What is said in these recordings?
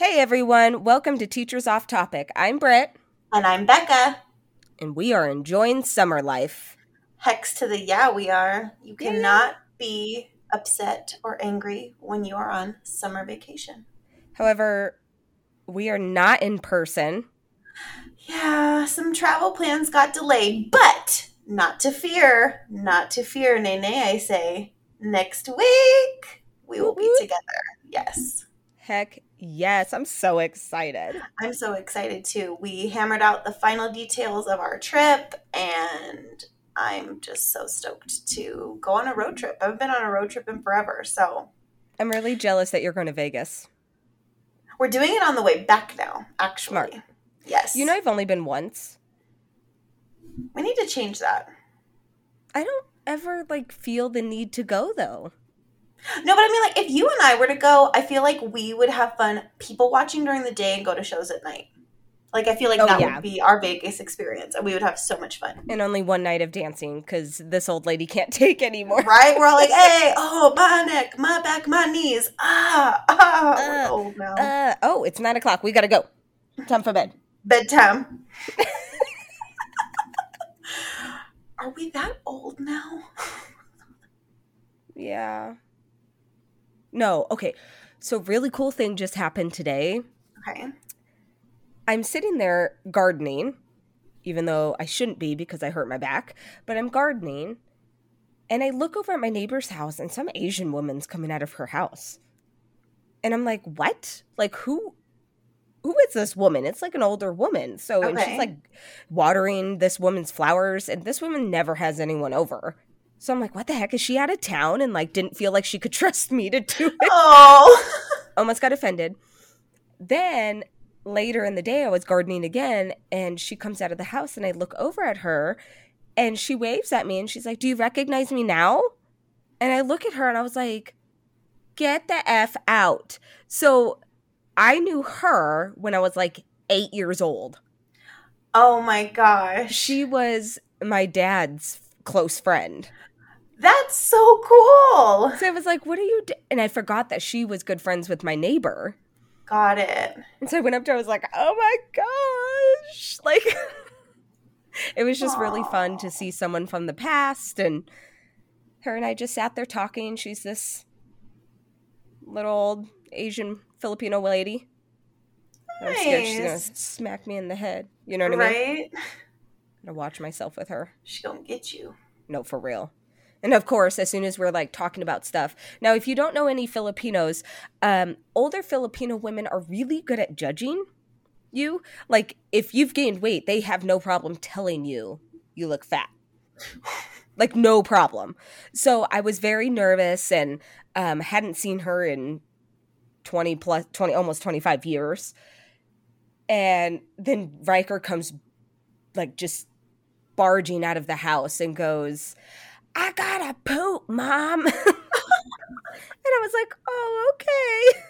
Hey everyone, welcome to Teachers Off Topic. I'm Britt, And I'm Becca. and we are enjoying summer life. Hex to the yeah, we are. You Yeah. cannot be upset or angry when you are on summer vacation. However, we are not in person. Yeah, some travel plans got delayed, but not to fear. Not to fear, nay, nay, I say. Next week, we will be together. Yes. Heck yes, I'm so excited. I'm so excited too. We hammered out the final details of our trip, and I'm just so stoked to go on a road trip. I've been on a road trip in forever, so I'm really jealous that you're going to Vegas. we're doing it on the way back now. Actually, Smart. yes. You know, I've only been once. we need to change that. I don't ever like feel the need to go though. No, but I mean, like, if you and I were to go, I feel like we would have fun people watching during the day and go to shows at night. Like, I feel like Oh, that yeah. would be our Vegas experience, and we would have so much fun. And only one night of dancing because this old lady can't take anymore. Right? We're all like, hey, oh, my neck, my back, my knees. Ah, ah. We're Uh, old now. Uh, oh, it's nine o'clock. We gotta go. Time for bed. Bedtime. Are we that old now? Yeah. No, okay. So, really cool thing just happened today. Okay. I'm sitting there gardening, even though I shouldn't be because I hurt my back, but I'm gardening. And I look over at my neighbor's house and some Asian woman's coming out of her house. And I'm like, what? Like, who? Who is this woman? It's like an older woman. So, and she's like watering this woman's flowers, and this woman never has anyone over. So I'm like, what the heck? Is she out of town and like didn't feel like she could trust me to do it? Oh. almost got offended. Then later in the day, I was gardening again, and she comes out of the house, and I look over at her, and she waves at me, and she's like, "Do you recognize me now?" And I look at her, and I was like, "Get the f out!" So I knew her when I was like eight years old. oh my gosh. She was my dad's close friend. That's so cool. So I was like, "What are you?" Do-? And I forgot that she was good friends with my neighbor. Got it. And so I went up to her, I was like, oh my gosh. Like, it was just really fun to see someone from the past. And her and I just sat there talking. She's this little old Asian Filipino lady. I'm scared she's gonna smack me in the head. You know what I mean? right? I'm going to watch myself with her. She gonna get you. No, for real. And of course, as soon as we're like talking about stuff. Now, if you don't know any Filipinos, um, older Filipino women are really good at judging you. Like, if you've gained weight, they have no problem telling you you look fat. like, no problem. So I was very nervous and um, hadn't seen her in 20 plus, 20, almost 25 years. And then Riker comes, like, just barging out of the house and goes, I gotta poop, mom. and I was like, oh, okay.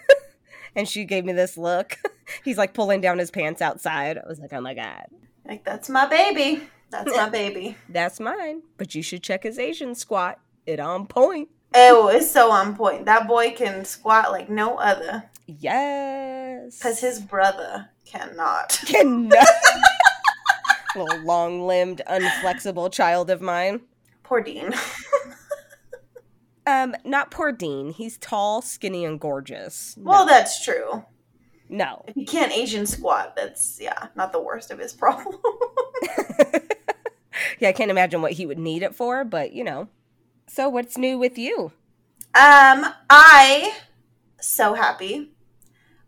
and she gave me this look. He's like pulling down his pants outside. I was like, oh my God, Like that's my baby. That's my baby. that's mine. But you should check his Asian squat. It on point. Oh, it's so on point. That boy can squat like no other. Yes. Cause his brother cannot. cannot. Little long limbed, unflexible child of mine. Poor Dean. Um, not poor Dean. He's tall, skinny, and gorgeous. No. Well, that's true. no. If he can't Asian squat, that's yeah, not the worst of his problem. yeah, I can't imagine what he would need it for, but you know. So, what's new with you? Um, I so happy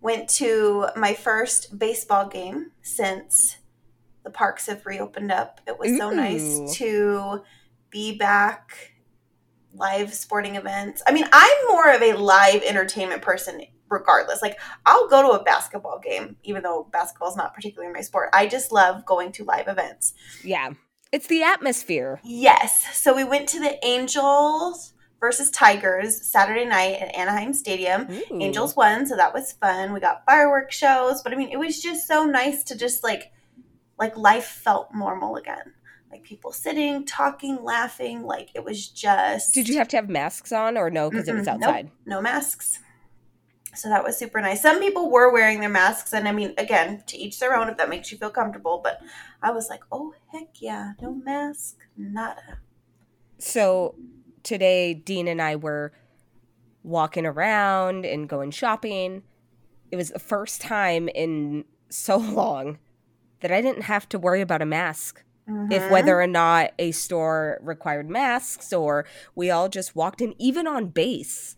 went to my first baseball game since the parks have reopened up. It was so nice to be back live sporting events. I mean, I'm more of a live entertainment person regardless. Like I'll go to a basketball game even though basketball is not particularly my sport. I just love going to live events. Yeah, it's the atmosphere. Yes. So we went to the Angels versus Tigers Saturday night at Anaheim Stadium. Ooh. Angels won, so that was fun. We got fireworks shows, but I mean, it was just so nice to just like like life felt normal again. Like people sitting, talking, laughing, like it was just Did you have to have masks on or no? Because it was Mm-mm, nope. outside. no masks. So that was super nice. Some people were wearing their masks, and I mean, again, to each their own if that makes you feel comfortable. But I was like, oh, heck yeah, no mask, nada. So today, Dean and I were walking around and going shopping. It was the first time in so long that I didn't have to worry about a mask. If Mhm. whether or not a store required masks or we all just walked in, even on base.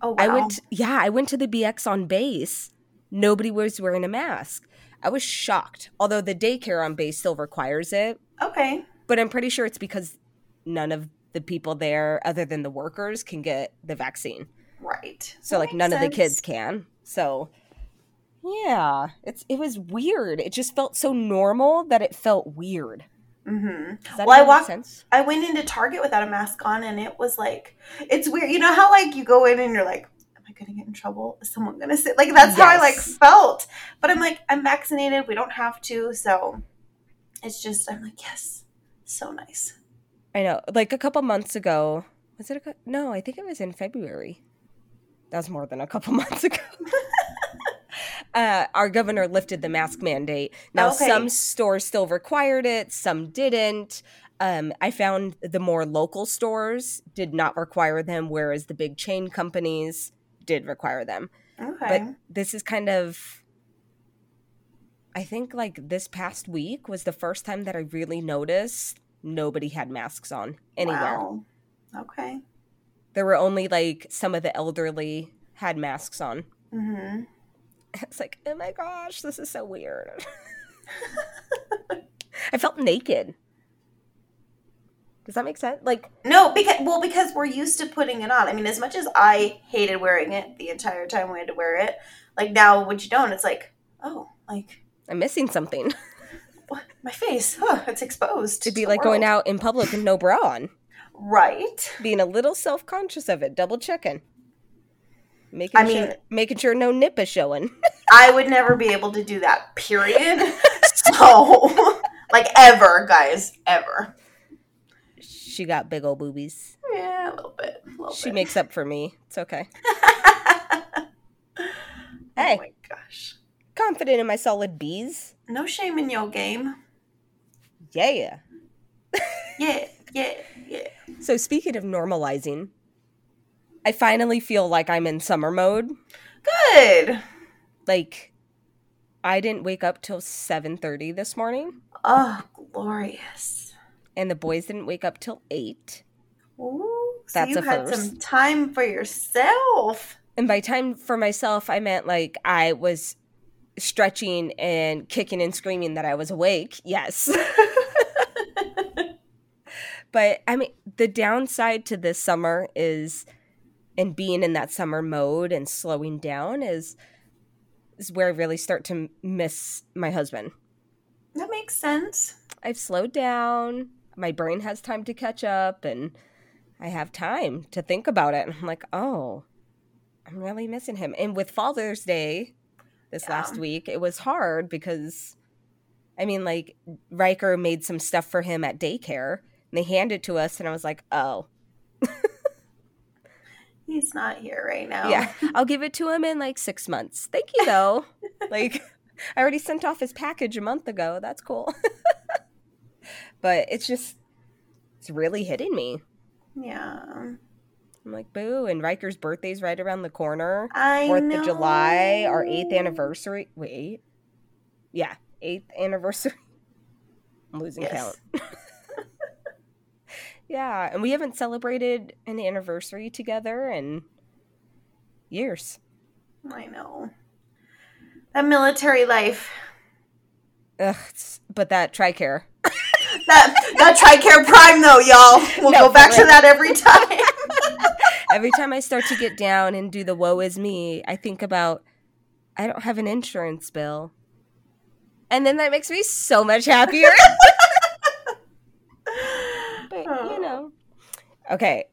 oh, wow. I went, yeah, I went to the BX on base. Nobody was wearing a mask. I was shocked. Although the daycare on base still requires it, okay. but I'm pretty sure it's because none of the people there, other than the workers, can get the vaccine. Right. So That like none of the kids can. So yeah, it's it was weird. It just felt so normal that it felt weird. Mhm. Does that Well, I walked- sense? I went into Target without a mask on, and it was like, it's weird. You know how like you go in and you're like, am I gonna get in trouble? Is someone gonna sit? Like that's how I like felt. But I'm like, I'm vaccinated. We don't have to. So it's just, I'm like, yes, so nice. I know. Like a couple months ago, was it a no? I think it was in February. That was more than a couple months ago. uh, our governor lifted the mask mandate. Now, Okay. some stores still required it, some didn't. Um, I found the more local stores did not require them, whereas the big chain companies did require them. Okay. But this is kind of. I think like this past week was the first time that I really noticed nobody had masks on anywhere. Wow. Okay. There were only like some of the elderly had masks on. hmm It's like, oh my gosh, this is so weird. I felt naked. Does that make sense? Like, No, because well, because we're used to putting it on. I mean, as much as I hated wearing it the entire time we had to wear it, like now when you don't, it's like, oh, like I'm missing something. my face, huh, it's exposed. It'd be like going out in public with no bra on, right. being a little self conscious of it, double checking, making I sure, mean- making sure no nip is showing. I would never be able to do that. Period. so, like ever, guys, ever. she got big old boobies. Yeah, a little bit. A little She bit. makes up for me. It's okay. Oh Hey. my gosh. Confident in my solid B's. No shame in your game. Yeah. Yeah, yeah, yeah. So speaking of normalizing, I finally feel like I'm in summer mode. Good. Like I didn't wake up till 7:30 this morning Oh, glorious. and the boys didn't wake up till 8. Ooh, so That's you a had first. some time for yourself. And by time for myself, I meant like I was stretching and kicking and screaming that I was awake. Yes. but I mean, the downside to this summer is and being in that summer mode and slowing down is is where I really start to miss my husband. That makes sense. I've slowed down. My brain has time to catch up and I have time to think about it. And I'm like, oh, I'm really missing him. And with Father's Day this Yeah. last week, it was hard because, I mean, like, Riker made some stuff for him at daycare and they handed it to us. And I was like, oh, He's not here right now. yeah, I'll give it to him in like six months. Thank you, though. like, I already sent off his package a month ago. That's cool. but it's just, it's really hitting me. Yeah. I'm like, boo. And Riker's birthday's right around the corner. I 4th know. of July, our 8th anniversary. Wait. Yeah, 8th anniversary. I'm losing Yes. count. Yeah, and we haven't celebrated an anniversary together in years. I know. That military life. Ugh, but that TRICARE. That that TRICARE Prime though, y'all. We'll No, go back to that every time. Every time I start to get down and do the woe is me, I think about I don't have an insurance bill. And then that makes me so much happier. but you know. Okay.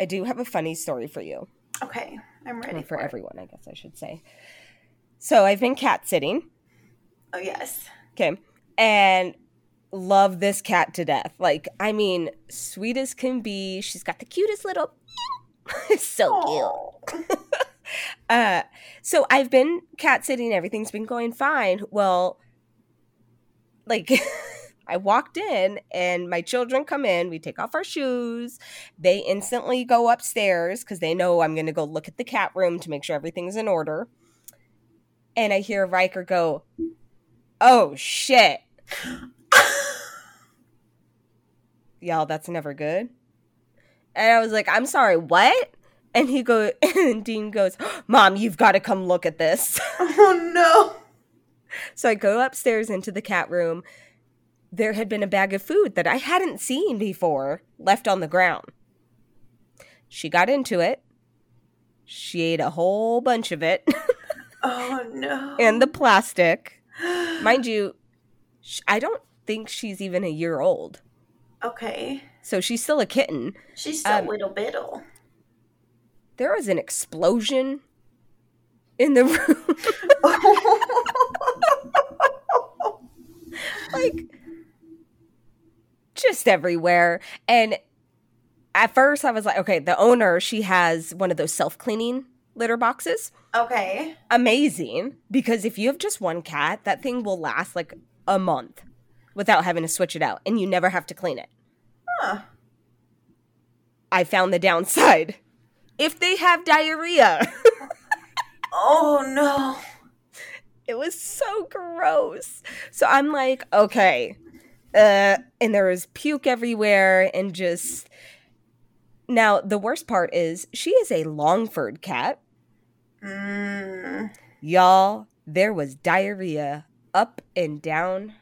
I do have a funny story for you. Okay, I'm ready Or for for, everyone, I guess I should say. So I've been cat sitting. Oh yes. Okay. And love this cat to death. Like, I mean, sweet as can be. She's got the cutest little. so cute. Uh, so I've been cat sitting, everything's been going fine. Well, like I walked in and my children come in, we take off our shoes. They instantly go upstairs because they know I'm going to go look at the cat room to make sure everything's in order. And I hear Riker go, Oh shit. Y'all, that's never good. And I was like, I'm sorry, what? And he goes, and Dean goes, Mom, you've got to come look at this. Oh no. So I go upstairs into the cat room. There had been a bag of food that I hadn't seen before left on the ground. She got into it. She ate a whole bunch of it Oh no. and the plastic. Mind you, I don't think she's even a year old. Okay. So she's still a kitten. She's still Um, little biddle. There was an explosion in the room. like just everywhere and at first i was like okay the owner she has one of those self-cleaning litter boxes okay. amazing because if you have just one cat that thing will last like a month without having to switch it out and you never have to clean it Huh. i found the downside if they have diarrhea Oh no. It was so gross. So I'm like, okay. Uh, and there was puke everywhere and just. Now, the worst part is she is a Longford cat. Mm. Y'all, there was diarrhea up and down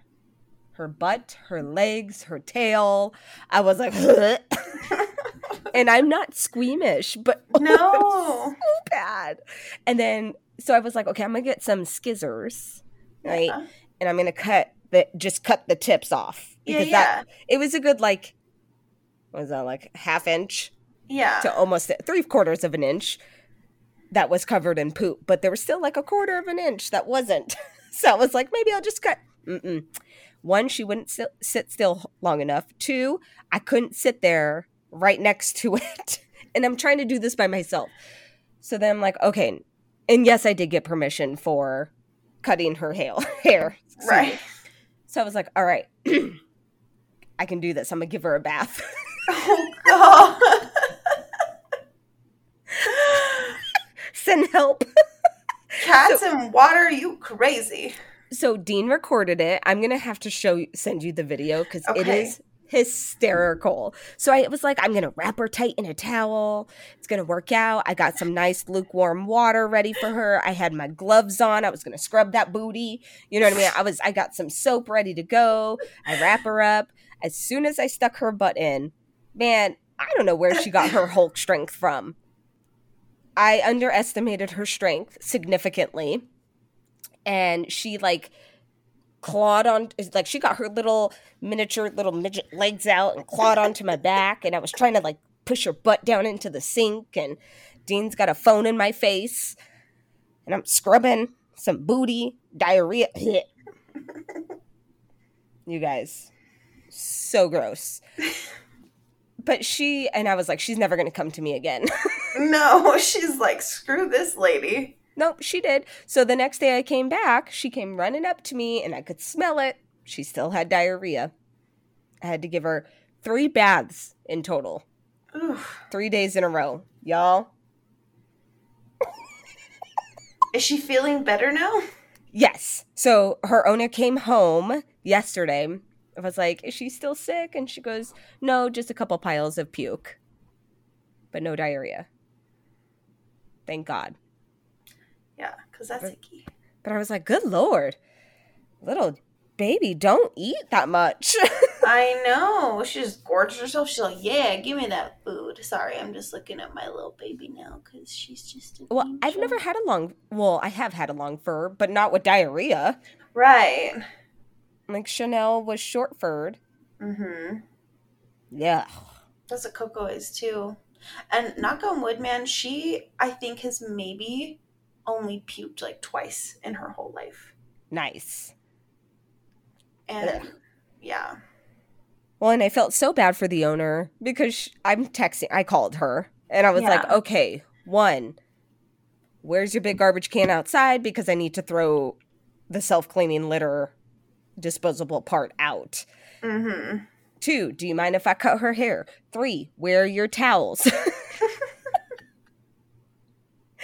her butt, her legs, her tail. I was like, and I'm not squeamish, but No. so bad. And then, so I was like, okay, I'm gonna get some skizzers, right? Yeah. And I'm gonna cut the just cut the tips off because yeah. that it was a good like, what was that like half inch Yeah. to almost three quarters of an inch that was covered in poop, but there was still like a quarter of an inch that wasn't. so I was like, maybe I'll just cut. Mm-mm. One, she wouldn't sit, sit still long enough. Two, I couldn't sit there right next to it. and I'm trying to do this by myself. So then I'm like, okay. And yes, I did get permission for cutting her hair. hair. Right. So I was like, all right, I can do this. I'm going to give her a bath. Oh god. Send help. Cats and water, you crazy. So Dean recorded it. I'm gonna have to show you, send you the video because it Okay. is hysterical. So I was like, I'm gonna wrap her tight in a towel. It's gonna work out. I got some nice lukewarm water ready for her. I had my gloves on. I was gonna scrub that booty. You know what I mean? I was. I got some soap ready to go. I wrap her up. As soon as I stuck her butt in, man, I don't know where she got her Hulk strength from. I underestimated her strength significantly and she like clawed on like she got her little miniature little midget legs out and clawed onto my back and I was trying to like push her butt down into the sink and Dean's got a phone in my face and I'm scrubbing some booty diarrhea you guys so gross but she and I was like she's never going to come to me again No, she's like, screw this lady. Nope, she did. So the next day I came back, she came running up to me and I could smell it. She still had diarrhea. I had to give her three baths in total, Oof. three days in a row. Y'all? Is she feeling better now? Yes. So her owner came home yesterday. I was like, Is she still sick? And she goes, No, just a couple piles of puke, but no diarrhea. Thank God. Because that's icky. But I was like, Good Lord. Little baby, don't eat that much. I know. She just gorged herself. She's like, yeah, give me that food. Sorry, I'm just looking at my little baby now because she's just Well, I've never had a long. Well, I have had a long fur, but not with diarrhea. Right. Like Chanel was short furred. Mm-hmm. Yeah. That's what Coco is too. And knock on wood, man, she I think has maybe only puked like twice in her whole life. Nice. And Ugh. yeah. Well, and I felt so bad for the owner because sh- I'm texting. I called her and I was like, okay, one, where's your big garbage can outside because I need to throw the self cleaning litter disposable part out. Mm-hmm. Two, do you mind if I cut her hair? Three, where are your towels?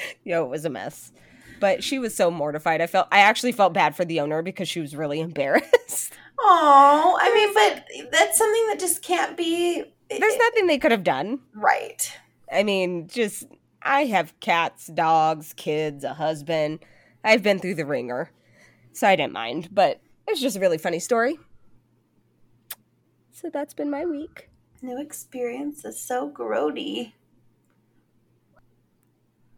Yo, it was a mess. But she was so mortified. I felt I actually felt bad for the owner because she was really embarrassed. Oh, I mean, but that's something that just can't be. There's nothing they could have done. Right. I mean, just I have cats, dogs, kids, a husband. I've been through the ringer. So I didn't mind, but it's just a really funny story. So that's been my week. New experience is so grody.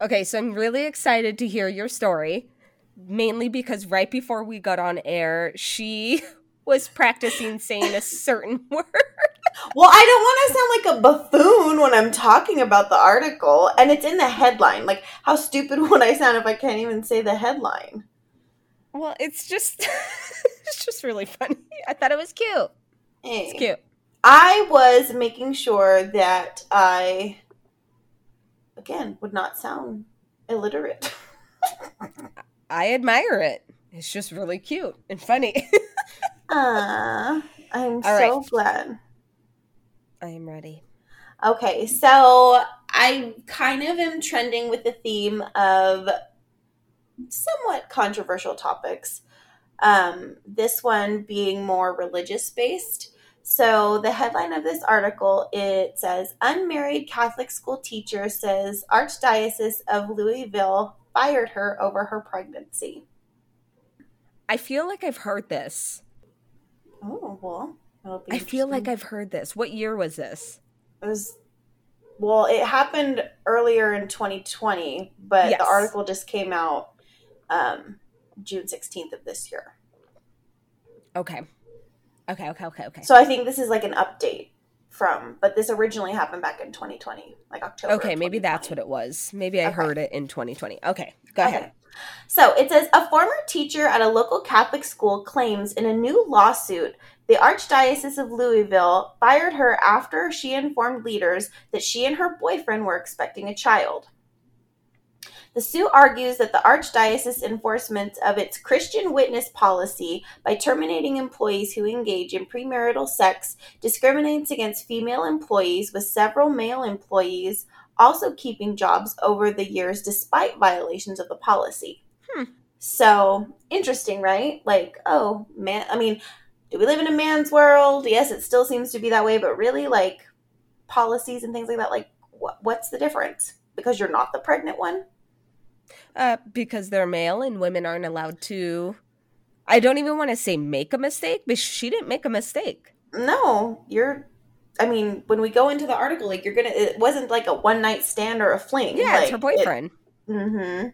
Okay, so I'm really excited to hear your story, mainly because right before we got on air, she was practicing saying a certain word. Well, I don't want to sound like a buffoon when I'm talking about the article, and it's in the headline. Like, how stupid would I sound if I can't even say the headline? Well, it's just it's just really funny. I thought it was cute. Hey. It's cute. I was making sure that I, again, would not sound illiterate. I admire it. It's just really cute and funny. Ah, I'm All so right. glad. I am ready. Okay, so I kind of am trending with the theme of somewhat controversial topics. Um, this one being more religious based. So the headline of this article it says unmarried Catholic school teacher says Archdiocese of Louisville fired her over her pregnancy. I feel like I've heard this. Oh well, I feel like. I've heard this. What year was this? it was. Well, it happened earlier in 2020, but Yes. the article just came out um, June 16th of this year. Okay. Okay, okay, okay, okay. So I think this is like an update from, but this originally happened back in 2020, like October. Okay, maybe that's what it was. Maybe I Okay. heard it in 2020. Okay, go Okay. ahead. So it says a former teacher at a local Catholic school claims in a new lawsuit the Archdiocese of Louisville fired her after she informed leaders that she and her boyfriend were expecting a child. The suit argues that the Archdiocese enforcement of its Christian witness policy by terminating employees who engage in premarital sex discriminates against female employees, with several male employees also keeping jobs over the years despite violations of the policy. Hmm. So interesting, right? Like, oh man, I mean, do we live in a man's world? Yes, it still seems to be that way, but really, like policies and things like that, like what, what's the difference? Because you're not the pregnant one. Uh, because they're male and women aren't allowed to. I don't even want to say make a mistake, but she didn't make a mistake. No, you're. I mean, when we go into the article, like you're gonna. It wasn't like a one night stand or a fling. Yeah, it's her boyfriend. Mm-hmm.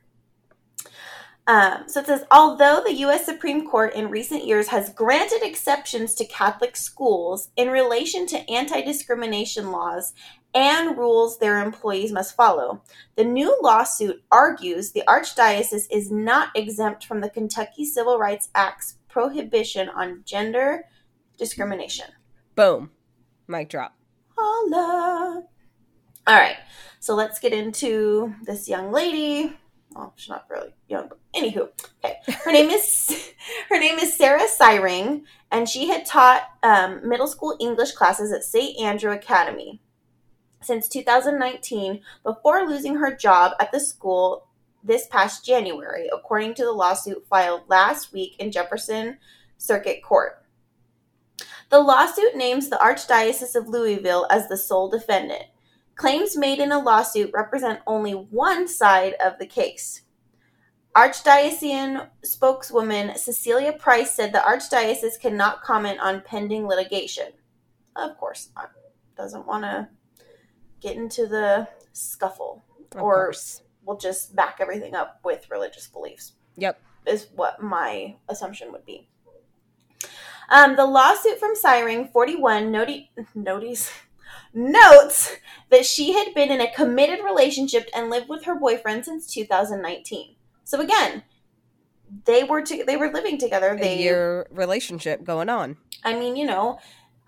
Um, so it says, although the U.S. Supreme Court in recent years has granted exceptions to Catholic schools in relation to anti discrimination laws and rules their employees must follow, the new lawsuit argues the Archdiocese is not exempt from the Kentucky Civil Rights Act's prohibition on gender discrimination. Boom. Mic drop. Holla. All right, so let's get into this young lady. Well, she's not really young, but anywho, okay. Her name is her name is Sarah Syring, and she had taught um, middle school English classes at St. Andrew Academy since 2019, before losing her job at the school this past January, according to the lawsuit filed last week in Jefferson Circuit Court. The lawsuit names the Archdiocese of Louisville as the sole defendant. Claims made in a lawsuit represent only one side of the case. Archdiocesan spokeswoman Cecilia Price said the Archdiocese cannot comment on pending litigation. Of course not. Doesn't want to get into the scuffle. Of Or- course. We'll just back everything up with religious beliefs Yep. is what my assumption would be. Um, the lawsuit from Syring 41 noti- notice, notes that she had been in a committed relationship and lived with her boyfriend since 2019. So again, they were to- they were living together. A They year relationship going on. I mean, you know,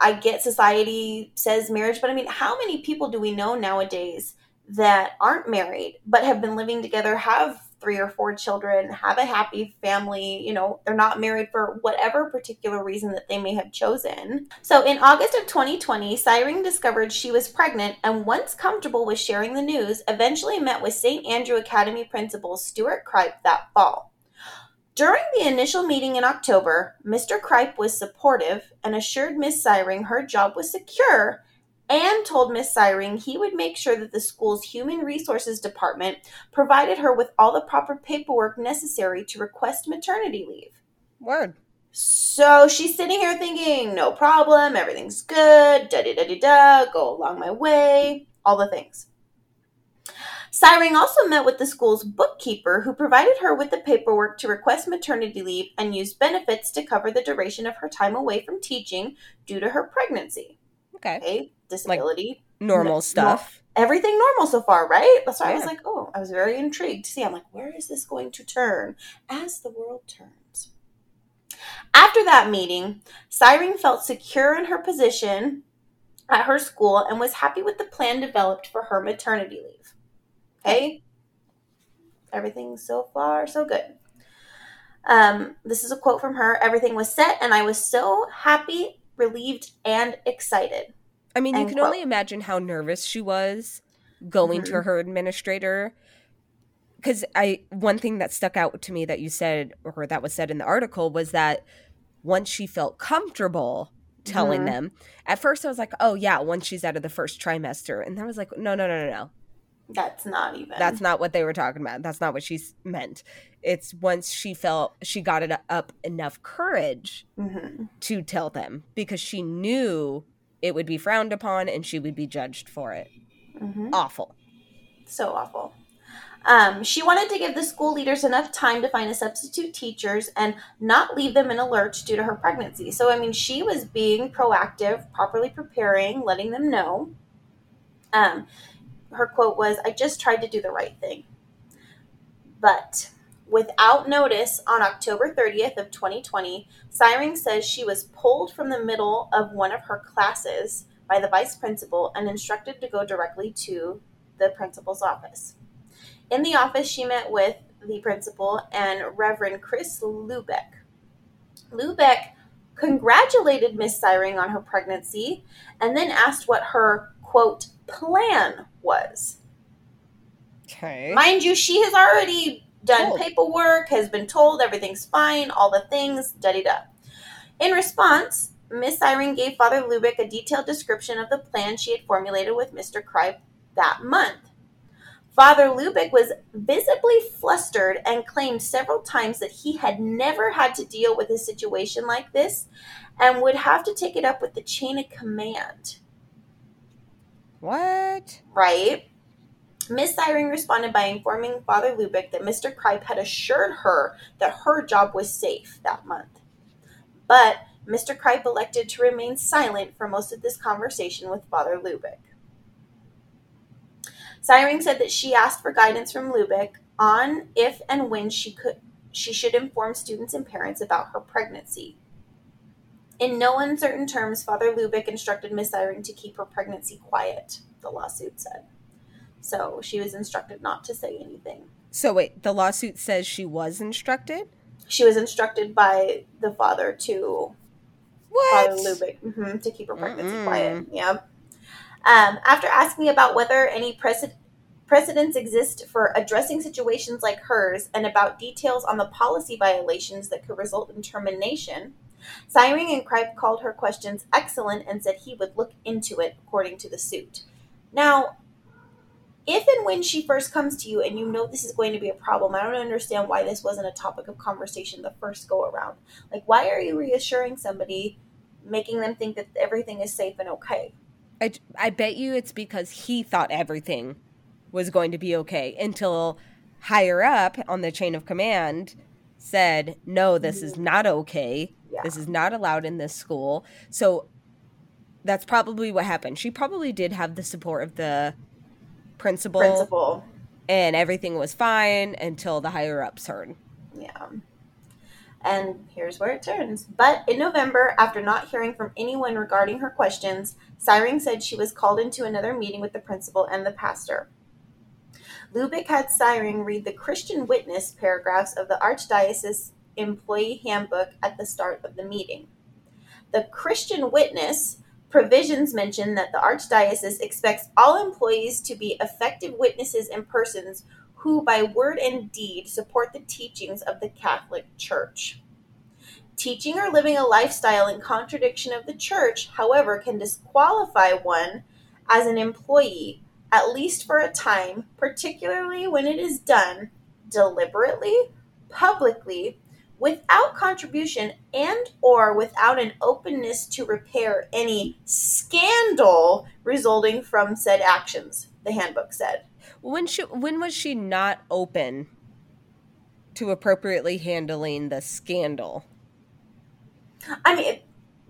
I get society says marriage, but I mean, how many people do we know nowadays that aren't married but have been living together, have three or four children, have a happy family. You know, they're not married for whatever particular reason that they may have chosen. So in August of 2020, Syring discovered she was pregnant and, once comfortable with sharing the news, eventually met with St. Andrew Academy principal Stuart Kripe that fall. During the initial meeting in October, Mr. Kripe was supportive and assured Miss Syring her job was secure and told Miss Syring he would make sure that the school's human resources department provided her with all the proper paperwork necessary to request maternity leave. Word. So she's sitting here thinking, no problem, everything's good, da da da da da, go along my way, all the things. Syring also met with the school's bookkeeper, who provided her with the paperwork to request maternity leave and use benefits to cover the duration of her time away from teaching due to her pregnancy. Okay. Okay, disability. Like normal No- stuff. everything normal so far, right? That's why I was like, oh, I was very intrigued to see. I'm like, where is this going to turn as the world turns? After that meeting, Syring felt secure in her position at her school and was happy with the plan developed for her maternity leave. Okay? Everything so far, so good. Um, this is a quote from her Everything was set, and I was so happy, relieved, and excited. I mean, you can quote. only imagine how nervous she was going to Mhm. her administrator. Because I, one thing that stuck out to me that you said, or that was said in the article, was that once she felt comfortable telling Mhm. them, at first I was like, oh yeah, once she's out of the first trimester, and then I was like, no, no, no, no, no, That's not even. that's not what they were talking about. That's not what she meant. It's once she felt she got it up enough courage Mhm. to tell them because she knew it would be frowned upon and she would be judged for it. Mhm. Awful. So awful. Um, she wanted to give the school leaders enough time to find a substitute teachers and not leave them in a lurch due to her pregnancy. So, I mean, she was being proactive, properly preparing, letting them know. Um, her quote was, I just tried to do the right thing. But without notice, on October 30th of 2020, Syring says she was pulled from the middle of one of her classes by the vice principal and instructed to go directly to the principal's office. In the office, she met with the principal and Reverend Chris Lubeck. Lubeck congratulated Miss Syring on her pregnancy and then asked what her quote plan was. Okay. Mind you, she has already done Told. paperwork, has been told everything's fine, all the things, da da da. In response, Miss Syring gave Father Lubick a detailed description of the plan she had formulated with Mr. Kripe that month. Father Lubick was visibly flustered and claimed several times that he had never had to deal with a situation like this and would have to take it up with the chain of command what? right? Miss Syring responded by informing Father Lubick that Mr. Kripe had assured her that her job was safe that month. But Mr. Kripe elected to remain silent for most of this conversation with Father Lubick. Syring said that she asked for guidance from Lubick on if and when she could she should inform students and parents about her pregnancy. In no uncertain terms, Father Lubeck instructed Miss Syring to keep her pregnancy quiet, the lawsuit said. So she was instructed not to say anything. So wait, the lawsuit says she was instructed? She was instructed by the father to What? Father Lubeck hmm to keep her pregnancy Mm-mm. quiet. Yeah. Um, after asking about whether any preced- precedents exist for addressing situations like hers and about details on the policy violations that could result in termination, Syring and Kripe called her questions excellent and said he would look into it according to the suit. Now, if and when she first comes to you and you know this is going to be a problem, I don't understand why this wasn't a topic of conversation the first go around. Like, why are you reassuring somebody, making them think that everything is safe and okay? I, I bet you it's because he thought everything was going to be okay until higher up on the chain of command said, no, this is mm-hmm. not okay. Yeah. This is not allowed in this school. So that's probably what happened. She probably did have the support of the principal, Principal. and everything was fine until the higher ups heard. Yeah. And here's where it turns. But in November, after not hearing from anyone regarding her questions, Syring said she was called into another meeting with the principal and the pastor. Lubick had Syring read the Christian witness paragraphs of the Archdiocese Employee Handbook at the start of the meeting. The Christian witness provisions mention that the Archdiocese expects all employees to be effective witnesses and persons who, by word and deed, support the teachings of the Catholic Church. Teaching or living a lifestyle in contradiction of the Church, however, can disqualify one as an employee, at least for a time, particularly when it is done deliberately, publicly, without contribution and or without an openness to repair any scandal resulting from said actions the handbook said. When she when was she not open to appropriately handling the scandal? I mean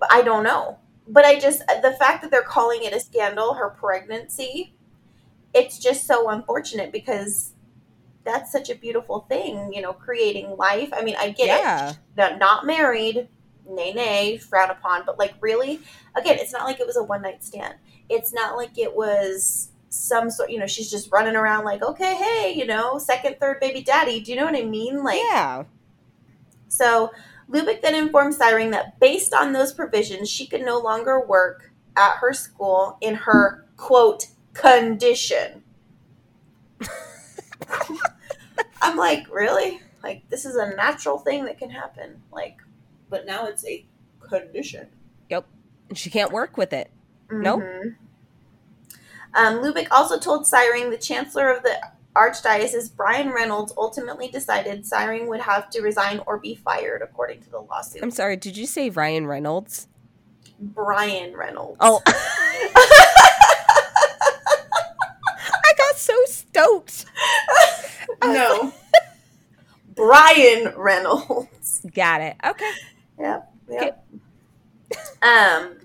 i don't know. But i just the fact that they're calling it a scandal her pregnancy it's just so unfortunate because that's such a beautiful thing, you know, creating life. I mean, I get yeah. it. Not, not married, nay, nay, frown upon, but like really, again, it's not like it was a one night stand. It's not like it was some sort, you know, she's just running around like, okay, hey, you know, second, third baby daddy. Do you know what I mean? Like, yeah. So Lubick then informed Syring that based on those provisions, she could no longer work at her school in her quote condition. I'm like, really? Like, this is a natural thing that can happen. Like, but now it's a condition. Yep. And she can't work with it. Mm-hmm. Nope. Um, Lubick also told Syring, the chancellor of the archdiocese, Brian Reynolds, ultimately decided Syring would have to resign or be fired, according to the lawsuit. I'm sorry, did you say Ryan Reynolds? Brian Reynolds. Oh. Got so stoked. no. Brian Reynolds. Got it. Okay. Yep. Yep. Okay. Um,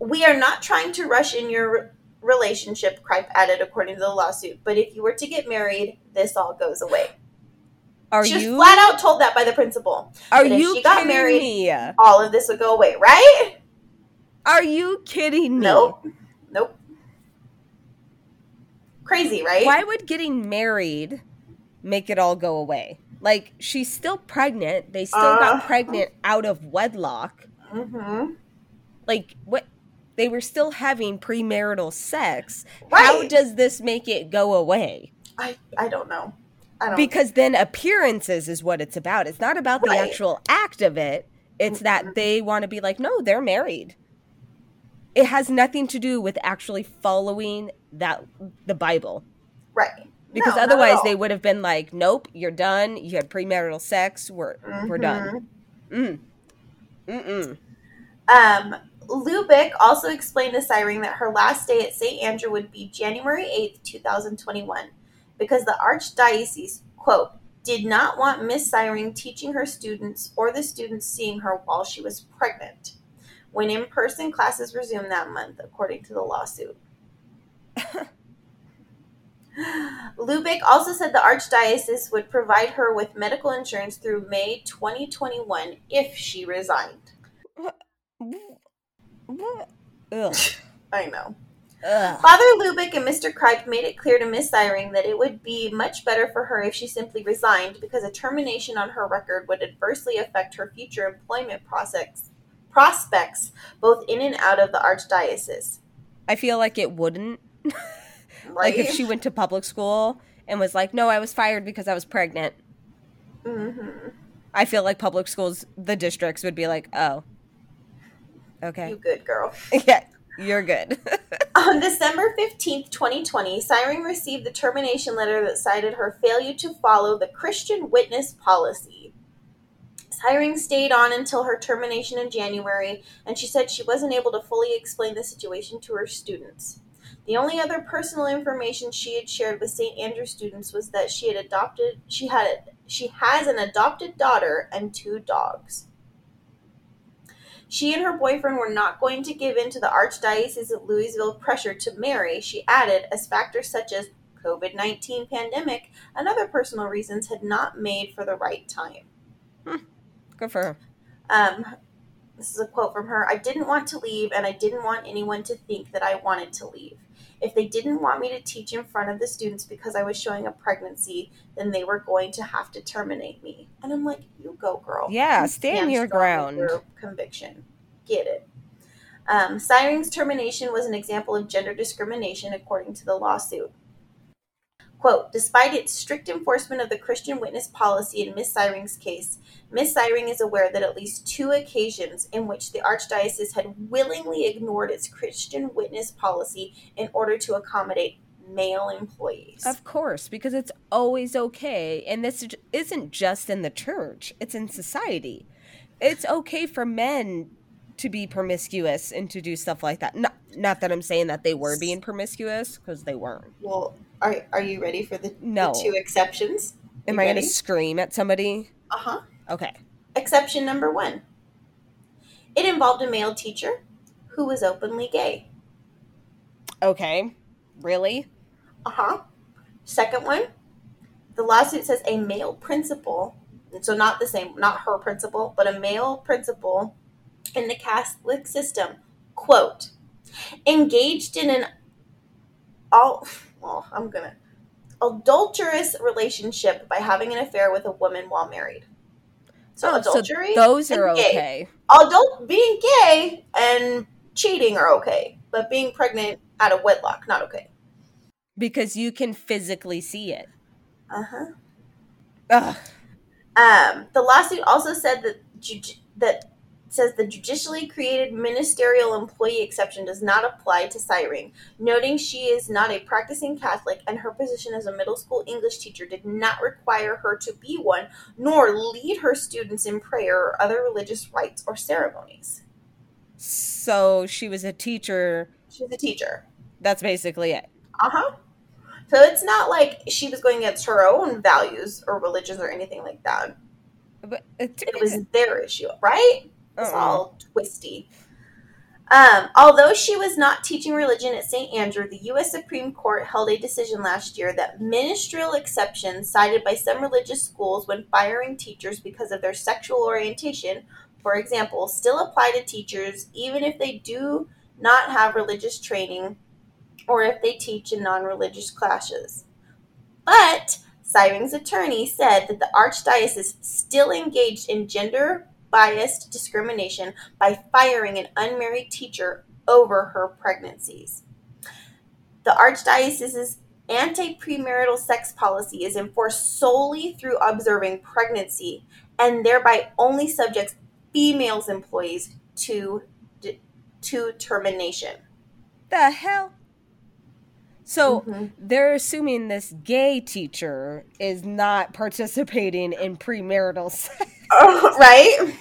we are not trying to rush in your relationship, Kripe added, according to the lawsuit. But if you were to get married, this all goes away. Are she you flat out told that by the principal? Are you she got married? Me? All of this would go away, right? Are you kidding me? Nope. Nope. Crazy, right? Why would getting married make it all go away. Like she's still pregnant. They still uh, got pregnant out of wedlock. Mm-hmm. Like what? They were still having premarital sex. Right. How does this make it go away? I I don't know. I don't because then appearances is what it's about. It's not about right. the actual act of it. It's mm-hmm. that they want to be like, no, they're married. It has nothing to do with actually following that the Bible. Right because no, otherwise they would have been like, "Nope, you're done. You had premarital sex. We're mm-hmm. we're done." Mm. Mm-mm. Um, Lubick also explained to Syring that her last day at St. Andrew would be January 8th, 2021, because the Archdiocese, quote, did not want Miss Syring teaching her students or the students seeing her while she was pregnant, when in person classes resumed that month, according to the lawsuit. Lubick also said the Archdiocese would provide her with medical insurance through May 2021 if she resigned. I know. Ugh. Father Lubick and Mr. Kripe made it clear to Miss Syring that it would be much better for her if she simply resigned because a termination on her record would adversely affect her future employment prospects, prospects both in and out of the Archdiocese. I feel like it wouldn't. Right? Like if she went to public school and was like, "No, I was fired because I was pregnant." Mm-hmm. I feel like public schools, the districts would be like, "Oh, okay, you good girl." yeah, you're good. On December 15th, 2020, Syring received the termination letter that cited her failure to follow the Christian witness policy. Syring stayed on until her termination in January, and she said she wasn't able to fully explain the situation to her students. The only other personal information she had shared with St. Andrew students was that she had adopted she had she has an adopted daughter and two dogs. She and her boyfriend were not going to give in to the Archdiocese of Louisville pressure to marry, she added, as factors such as COVID 19 pandemic and other personal reasons had not made for the right time. Hmm. Good for her. Um, this is a quote from her I didn't want to leave, and I didn't want anyone to think that I wanted to leave. If they didn't want me to teach in front of the students because I was showing a pregnancy, then they were going to have to terminate me. And I'm like, you go, girl. Yeah, stand your ground. Your conviction. Get it. Um, Syring's termination was an example of gender discrimination, according to the lawsuit. Quote, despite its strict enforcement of the Christian witness policy in Miss Syring's case, Miss Syring is aware that at least two occasions in which the Archdiocese had willingly ignored its Christian witness policy in order to accommodate male employees. Of course, because it's always okay. And this isn't just in the church, it's in society. It's okay for men to be promiscuous and to do stuff like that. Not, not that I'm saying that they were being promiscuous, because they weren't. well, are, are you ready for the, No. the two exceptions? Am I going to scream at somebody? Uh huh. Okay. Exception number one it involved a male teacher who was openly gay. Okay. Really? Uh huh. Second one, the lawsuit says a male principal, so not the same, not her principal, but a male principal in the Catholic system, quote, engaged in an all, well, I'm gonna, adulterous relationship by having an affair with a woman while married. So Oh, adultery, those and are okay. adult being gay and cheating are okay, but being pregnant out of wedlock not okay. Because you can physically see it. Uh huh. Ugh. Um, the lawsuit also said that ju- that says the judicially created ministerial employee exception does not apply to Syring, noting she is not a practicing Catholic and her position as a middle school English teacher did not require her to be one, nor lead her students in prayer or other religious rites or ceremonies. So she was a teacher. She's a teacher. That's basically it. Uh huh. So it's not like she was going against her own values or religions or anything like that. But it, It was their issue, right? It's Uh-uh. all twisty. Um, although she was not teaching religion at St. Andrew, the U.S. Supreme Court held a decision last year that ministerial exceptions cited by some religious schools when firing teachers because of their sexual orientation, for example, still apply to teachers even if they do not have religious training or if they teach in non religious classes. But Syring's attorney said that the Archdiocese still engaged in gender biased discrimination by firing an unmarried teacher over her pregnancies. The Archdiocese's anti premarital sex policy is enforced solely through observing pregnancy and thereby only subjects females employees to to termination. the hell? So Mhm. they're assuming this gay teacher is not participating in premarital sex, right?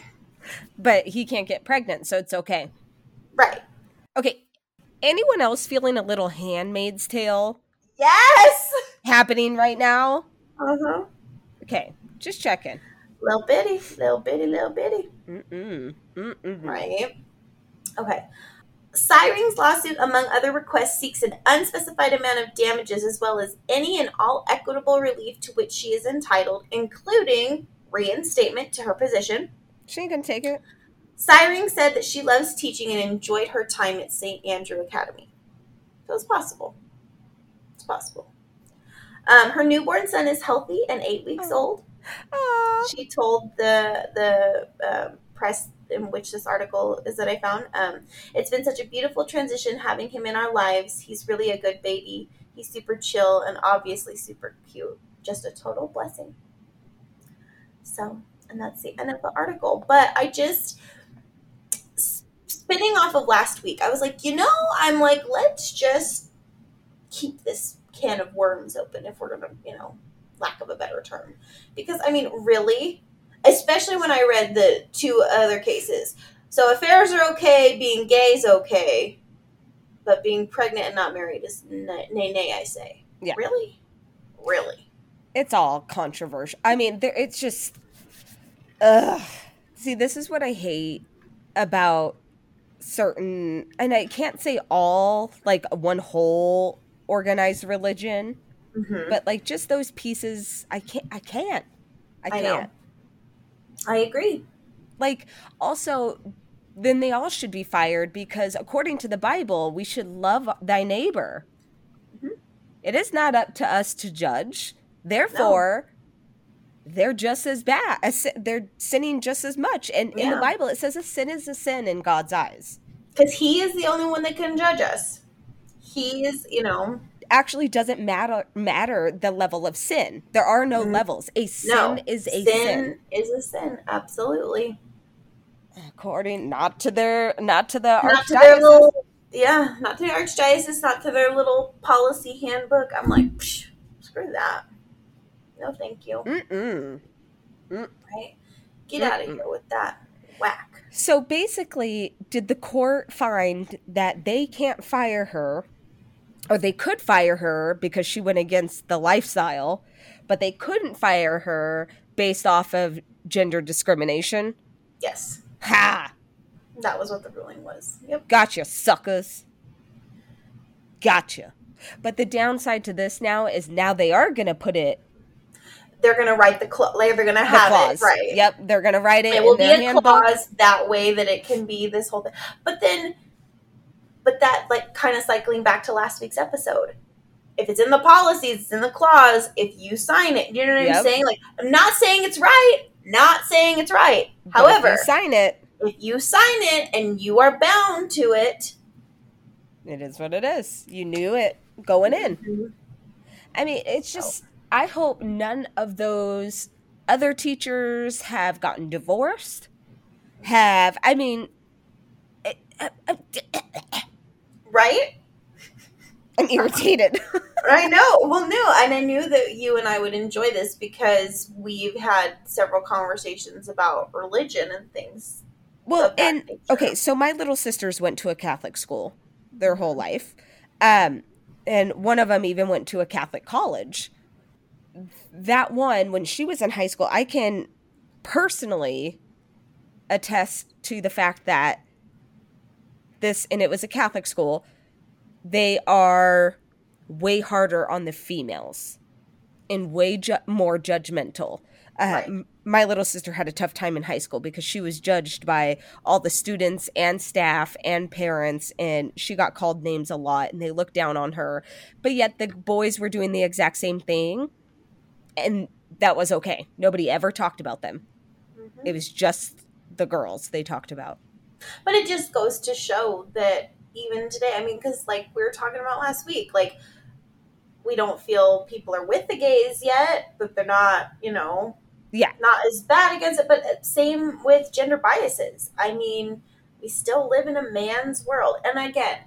But he can't get pregnant, so it's okay. Right. Okay. Anyone else feeling a little handmaid's tale Yes. happening right now? Uh-huh. Okay, just checking. Little bitty, little bitty, little bitty. Mm-mm. Mm-mm. Right. Okay. Syring's lawsuit, among other requests, seeks an unspecified amount of damages as well as any and all equitable relief to which she is entitled, including reinstatement to her position. She ain't gonna take it. Syring said that she loves teaching and enjoyed her time at St. Andrew Academy. So it's possible. It's possible. Um, her newborn son is healthy and eight weeks Oh. old. Aw. she told the the um, press in which this article is that I found. Um, it's been such a beautiful transition having him in our lives. He's really a good baby. He's super chill and obviously super cute. Just a total blessing. So, and that's the end of the article. But I just spinning off of last week. I was like, you know, I'm like, let's just keep this can of worms open if we're gonna, you know, lack of a better term. Because I mean, really, especially when I read the two other cases. So affairs are okay, being gay is okay, but being pregnant and not married is nay, nay, nay I say. Yeah. Really? Really? It's all controversial. I mean, there. It's just. Ugh. See, this is what I hate about certain, and I can't say all, like one whole organized religion, Mm-hmm. but like just those pieces, I can't. I can't. I I can't. know. I agree. Like, also, then they all should be fired because according to the Bible, we should love thy neighbor. It is not up to us to judge. Therefore, no. They're just as bad. As, they're sinning just as much. And yeah. in the Bible, it says a sin is a sin in God's eyes. Because He is the only one that can judge us. He is, you know. Actually, doesn't matter matter the level of sin. There are no mm-hmm. levels. A sin no. is a sin, sin. Is a sin. Absolutely. According not to their not to the not to their little yeah, not to the archdiocese, not to their little policy handbook. I'm like, screw that. No, thank you. Mm-mm. Mm. Right? Get Mm-mm. out of here with that whack. So basically, did the court find that they can't fire her, or they could fire her because she went against the lifestyle, but they couldn't fire her based off of gender discrimination? Yes. Ha! That was what the ruling was. Yep. Gotcha, suckers. Gotcha. But the downside to this now is now they are going to put it. They're going to write the clause. They're going to have it right. Yep, they're going to write it. It will be a handbook. clause that way that it can be this whole thing. But then, but that like kind of cycling back to last week's episode. If it's in the policies, it's in the clause. If you sign it, you know what yep. I'm saying? Like, I'm not saying it's right. Not saying it's right. But However, sign it if you sign it and you are bound to it, it is what it is. You knew it going in. Mm-hmm. I mean, it's just, I hope none of those other teachers have gotten divorced. Have, I mean, right? I'm irritated. I know. Well, no, and I knew that you and I would enjoy this because we've had several conversations about religion and things well, and nature. okay, so my little sisters went to a Catholic school their whole life. Um, and one of them even went to a Catholic college. That one, when she was in high school, I can personally attest to the fact that this, and it was a Catholic school, they are way harder on the females and way ju- more judgmental. Uh, right. my little sister had a tough time in high school because she was judged by all the students and staff and parents and she got called names a lot and they looked down on her. But yet the boys were doing the exact same thing and that was okay. Nobody ever talked about them. Mm-hmm. it was just the girls they talked about. But it just goes to show that even today i mean because like we were talking about last week like we don't feel people are with the gays yet but they're not you know yeah. not as bad against it. But same with gender biases. I mean we still live in a man's world. And again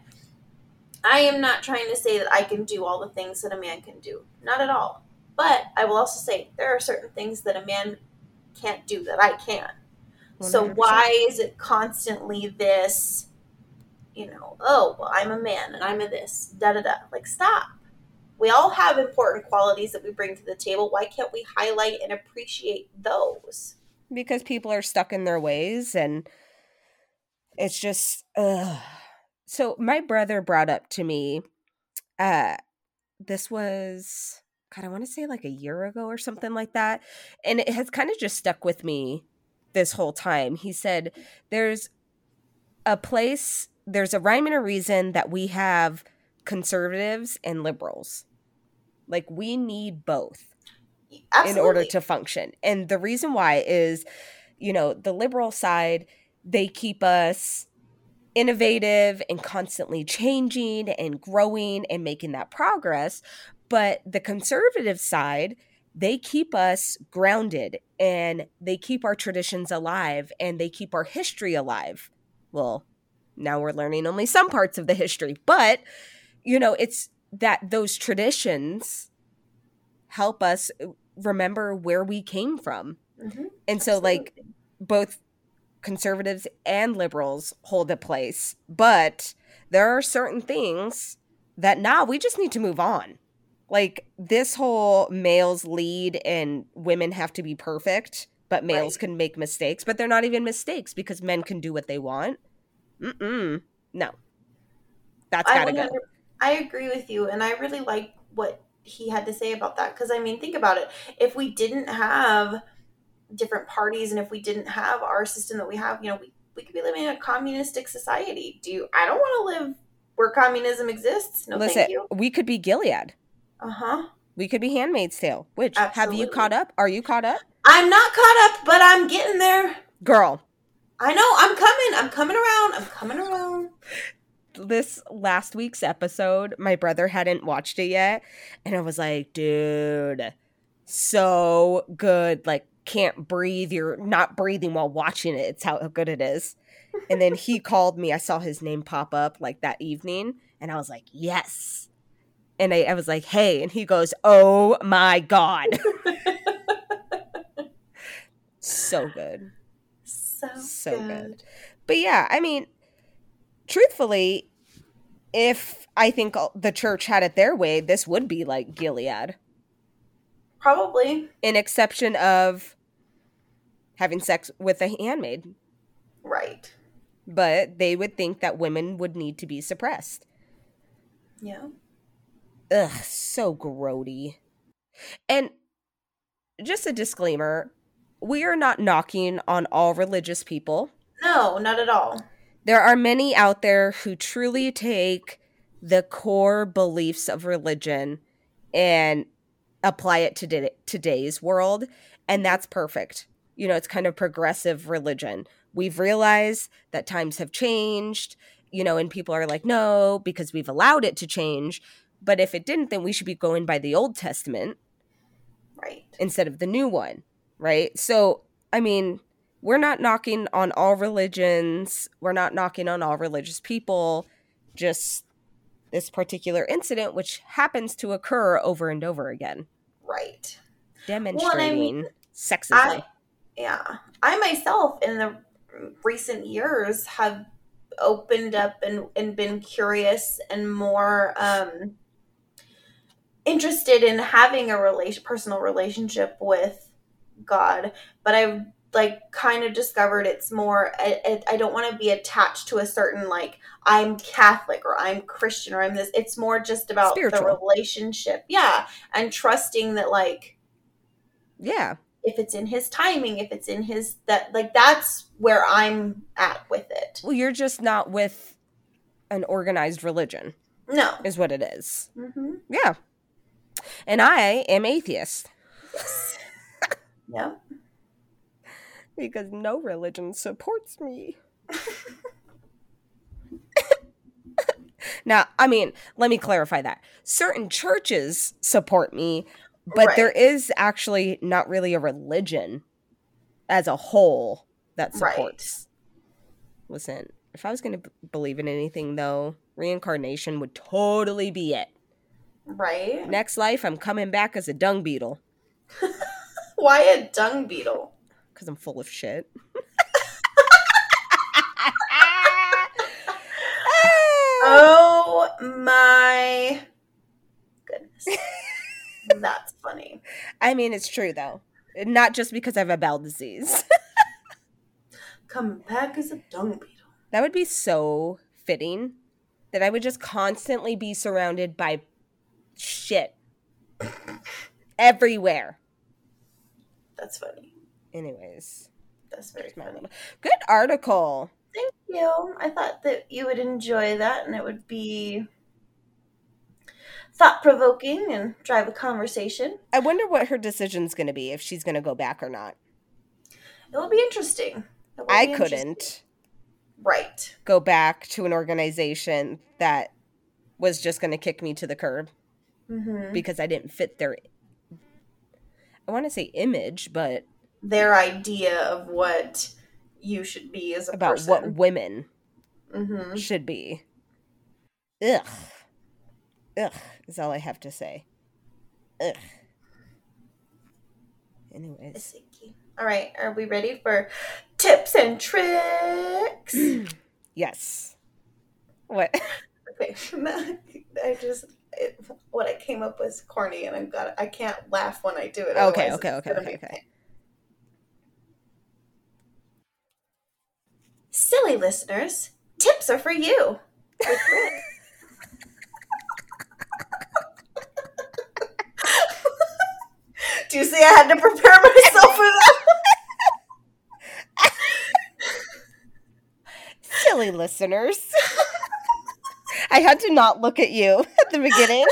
i am not trying to say that i can do all the things that a man can do. Not at all but i will also say there are certain things that a man can't do that i can 100%. so why is it constantly this you know oh well i'm a man and i'm a this da da da like stop we all have important qualities that we bring to the table. Why can't we highlight and appreciate those? Because people are stuck in their ways and it's just ugh. so my brother brought up to me uh this was god i want to say like a year ago or something like that and it has kind of just stuck with me this whole time he said there's a place there's a rhyme and a reason that we have conservatives and liberals. Like we need both Absolutely. in order to function. And the reason why is, you know, the liberal side, they keep us innovative and constantly changing and growing and making that progress. But the conservative side, they keep us grounded and they keep our traditions alive and they keep our history alive. Well, now we're learning only some parts of the history, but you know, it's that those traditions help us remember where we came from. Mm-hmm. And so, Absolutely. like, both conservatives and liberals hold a place, but there are certain things that now nah, we just need to move on. Like, this whole males lead and women have to be perfect, but males right. can make mistakes, but they're not even mistakes because men can do what they want. Mm-mm. No. That's gotta go. I agree with you, and I really like what he had to say about that because I mean, think about it. If we didn't have different parties, and if we didn't have our system that we have, you know, we, we could be living in a communistic society. Do you? I don't want to live where communism exists. No, Listen, thank you. We could be Gilead. Uh huh. We could be Handmaid's Tale. Which have you caught up? Are you caught up, I'm not caught up, but I'm getting there. girl? I know. I'm coming. I'm coming around. I'm coming around. This last week's episode, my brother hadn't watched it yet, and I was like, dude, so good. Like, can't breathe. You're not breathing while watching it. It's how good it is. And then he called me. I saw his name pop up like that evening, and I was like, yes. And I, I was like, hey. And he goes, oh my God. so good. So, So good. good. But yeah, I mean, truthfully, if I think the church had it their way, this would be like Gilead, Probably. in exception of having sex with a handmaid. Right. But they would think that women would need to be suppressed. Yeah. Ugh, so grody. And just a disclaimer we are not knocking on all religious people. No, not at all. There are many out there who truly take the core beliefs of religion and apply it to today- today's world, and that's perfect. You know, it's kind of progressive religion. We've realized that times have changed, you know, and people are like, no, because we've allowed it to change. But if it didn't, then we should be going by the Old Testament Right. instead of the new one, right? So, I mean, we're not knocking on all religions, we're not knocking on all religious people, just this particular incident, which happens to occur over and over again, Right. demonstrating sexism. I, yeah. I myself, in the recent years, have opened up and, and been curious and more um, interested in having a relation, personal relationship with God. But I've like kind of discovered it's more I, I- don't want to be attached to a certain like I'm Catholic or I'm Christian or I'm this it's more just about Spiritual. the relationship yeah and trusting that like yeah, if it's in his timing, if it's in his that like that's where I'm at with it. well, you're just not with an organized religion, No. is what it is. Mm-hmm. Yeah. And I am atheist yeah. because no religion supports me. now, I mean, let me clarify that. Certain churches support me, but Right. there is actually not really a religion as a whole that Right. supports. Listen, if I was going to b- believe in anything, though, reincarnation would totally be it. Right. Next life, I'm coming back as a dung beetle Why a dung beetle? because I'm full of shit. Oh my goodness. That's funny. I mean, it's true though. Not just because I have a bowel disease. Coming back as a dung beetle. that would be so fitting that I would just constantly be surrounded by shit everywhere. That's funny. Anyways, That's very funny. little- good article. Thank you. I thought that you would enjoy that and it would be thought provoking and drive a conversation. I wonder what her decision's going to be if she's going to go back or not. It will be interesting. It will I be couldn't Right. go back to an organization that was just going to kick me to the curb hmm because I didn't fit their I want to say image, but Their idea of what you should be as a about person. what women hmm should be. Ugh. Ugh is all I have to say. Ugh. Anyways. All right. Are we ready for tips and tricks? Yes. What? okay. I just it, what I came up with is corny, and I've got I can't laugh when I do it. Okay, okay, okay, okay, okay. Silly listeners, tips are for you. Do you see I had to prepare myself for that? Silly listeners. I had to not look at you the beginning.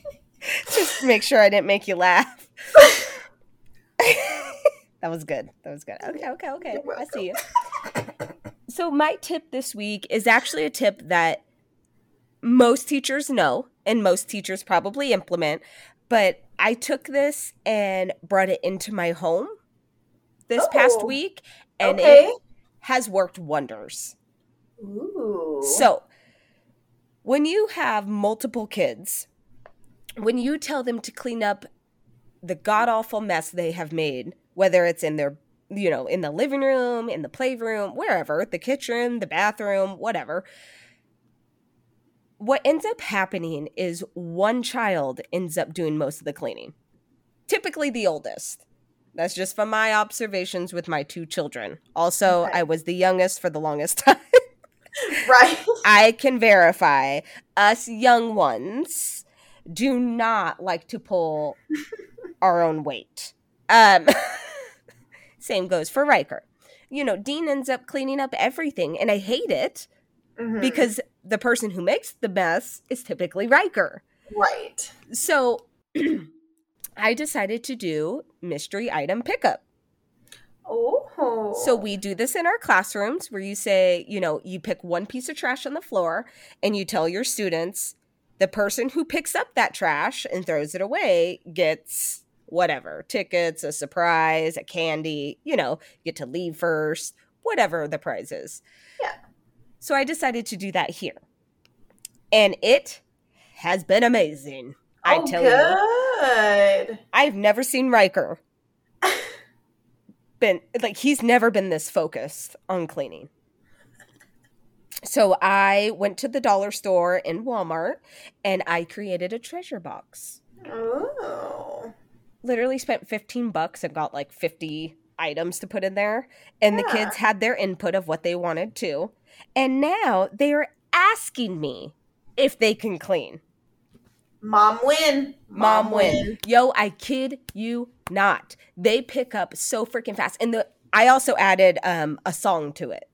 Just make sure I didn't make you laugh. that was good. That was good. Okay, okay, okay. I see you. So my tip this week is actually a tip that most teachers know and most teachers probably implement, but I took this and brought it into my home this past Oh, week and okay. it has worked wonders. Ooh. So, when you have multiple kids, when you tell them to clean up the god awful mess they have made, whether it's in their, you know, in the living room, in the playroom, wherever, the kitchen, the bathroom, whatever, what ends up happening is one child ends up doing most of the cleaning. Typically the oldest. That's just from my observations with my two children. Also, Okay. I was the youngest for the longest time. right. I can verify us young ones do not like to pull our own weight. Um, same goes for Riker. You know, Dean ends up cleaning up everything, and I hate it Mhm. because the person who makes the mess is typically Riker. right. So I decided to do mystery item pickup. Oh. So we do this in our classrooms where you say, you know, you pick one piece of trash on the floor and you tell your students the person who picks up that trash and throws it away gets whatever tickets, a surprise, a candy, you know, get to leave first, whatever the prize is. Yeah. So I decided to do that here. And it has been amazing. I oh, tell you. good. I've never seen Riker been like he's never been this focused on cleaning. So I went to the dollar store in Walmart and I created a treasure box. Oh. Literally spent 15 bucks and got like 50 items to put in there and the kids had their input of what they wanted to. And now they are asking me if they can clean. Mom win. Mom win. Yo, I kid you not. They pick up so freaking fast. And the I also added um a song to it.